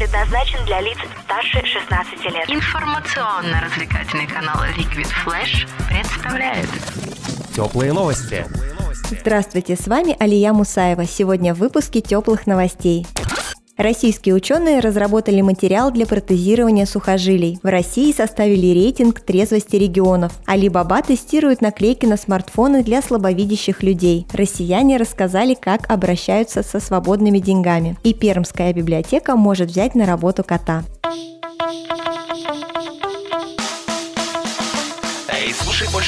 предназначен для лиц старше 16 лет. Информационно-развлекательный канал Liquid Flash представляет Теплые новости. Здравствуйте, с вами Алия Мусаева. Сегодня в выпуске теплых новостей. Российские ученые разработали материал для протезирования сухожилий. В России составили рейтинг трезвости регионов. Алибаба тестирует наклейки на смартфоны для слабовидящих людей. Россияне рассказали, как обращаются со свободными деньгами. И Пермская библиотека может взять на работу кота.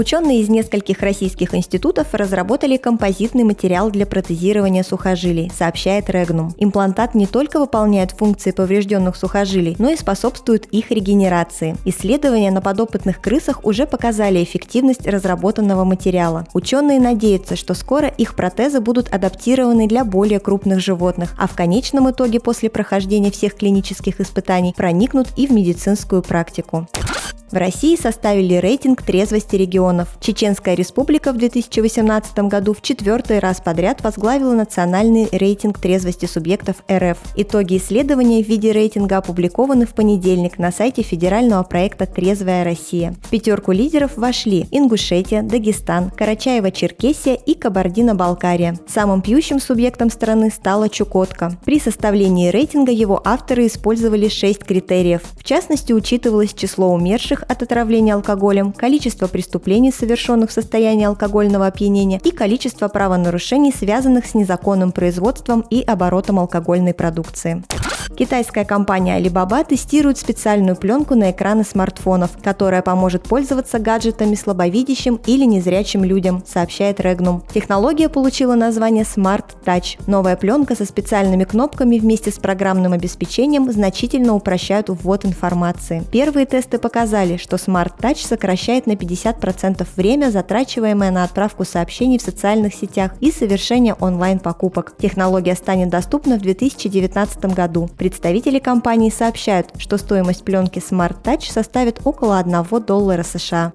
Ученые из нескольких российских институтов разработали композитный материал для протезирования сухожилий, сообщает Регнум. Имплантат не только выполняет функции поврежденных сухожилий, но и способствует их регенерации. Исследования на подопытных крысах уже показали эффективность разработанного материала. Ученые надеются, что скоро их протезы будут адаптированы для более крупных животных, а в конечном итоге после прохождения всех клинических испытаний проникнут и в медицинскую практику. В России составили рейтинг трезвости регионов. Чеченская республика в 2018 году в четвертый раз подряд возглавила национальный рейтинг трезвости субъектов РФ. Итоги исследования в виде рейтинга опубликованы в понедельник на сайте федерального проекта «Трезвая Россия». В пятерку лидеров вошли Ингушетия, Дагестан, Карачаево-Черкесия и Кабардино-Балкария. Самым пьющим субъектом страны стала Чукотка. При составлении рейтинга его авторы использовали шесть критериев. В частности, учитывалось число умерших умерших от отравления алкоголем, количество преступлений, совершенных в состоянии алкогольного опьянения и количество правонарушений, связанных с незаконным производством и оборотом алкогольной продукции. Китайская компания Alibaba тестирует специальную пленку на экраны смартфонов, которая поможет пользоваться гаджетами слабовидящим или незрячим людям, сообщает Regnum. Технология получила название Smart Touch. Новая пленка со специальными кнопками вместе с программным обеспечением значительно упрощают ввод информации. Первые тесты показали, что Smart Touch сокращает на 50% время, затрачиваемое на отправку сообщений в социальных сетях и совершение онлайн-покупок. Технология станет доступна в 2019 году. Представители компании сообщают, что стоимость пленки Smart Touch составит около 1 доллара США.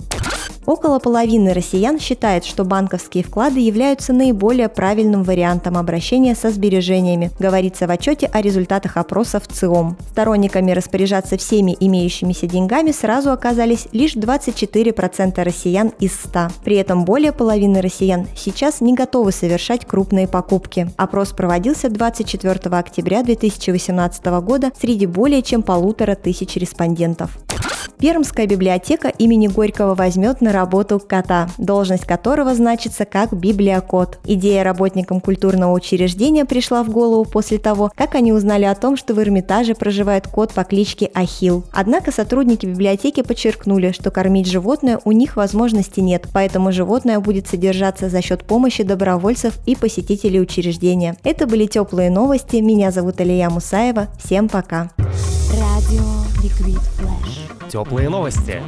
Около половины россиян считает, что банковские вклады являются наиболее правильным вариантом обращения со сбережениями, говорится в отчете о результатах опроса в ЦИОМ. Сторонниками распоряжаться всеми имеющимися деньгами сразу оказались лишь 24% россиян из 100. При этом более половины россиян сейчас не готовы совершать крупные покупки. Опрос проводился 24 октября 2018 года среди более чем полутора тысяч респондентов. Пермская библиотека имени Горького возьмет на работу кота, должность которого значится как библиокот. Идея работникам культурного учреждения пришла в голову после того, как они узнали о том, что в Эрмитаже проживает кот по кличке Ахил. Однако сотрудники библиотеки подчеркнули, что кормить животное у них возможности нет, поэтому животное будет содержаться за счет помощи добровольцев и посетителей учреждения. Это были теплые новости. Меня зовут Алия Мусаева. Всем пока. Радио Ликвид Флэш. Теплые новости.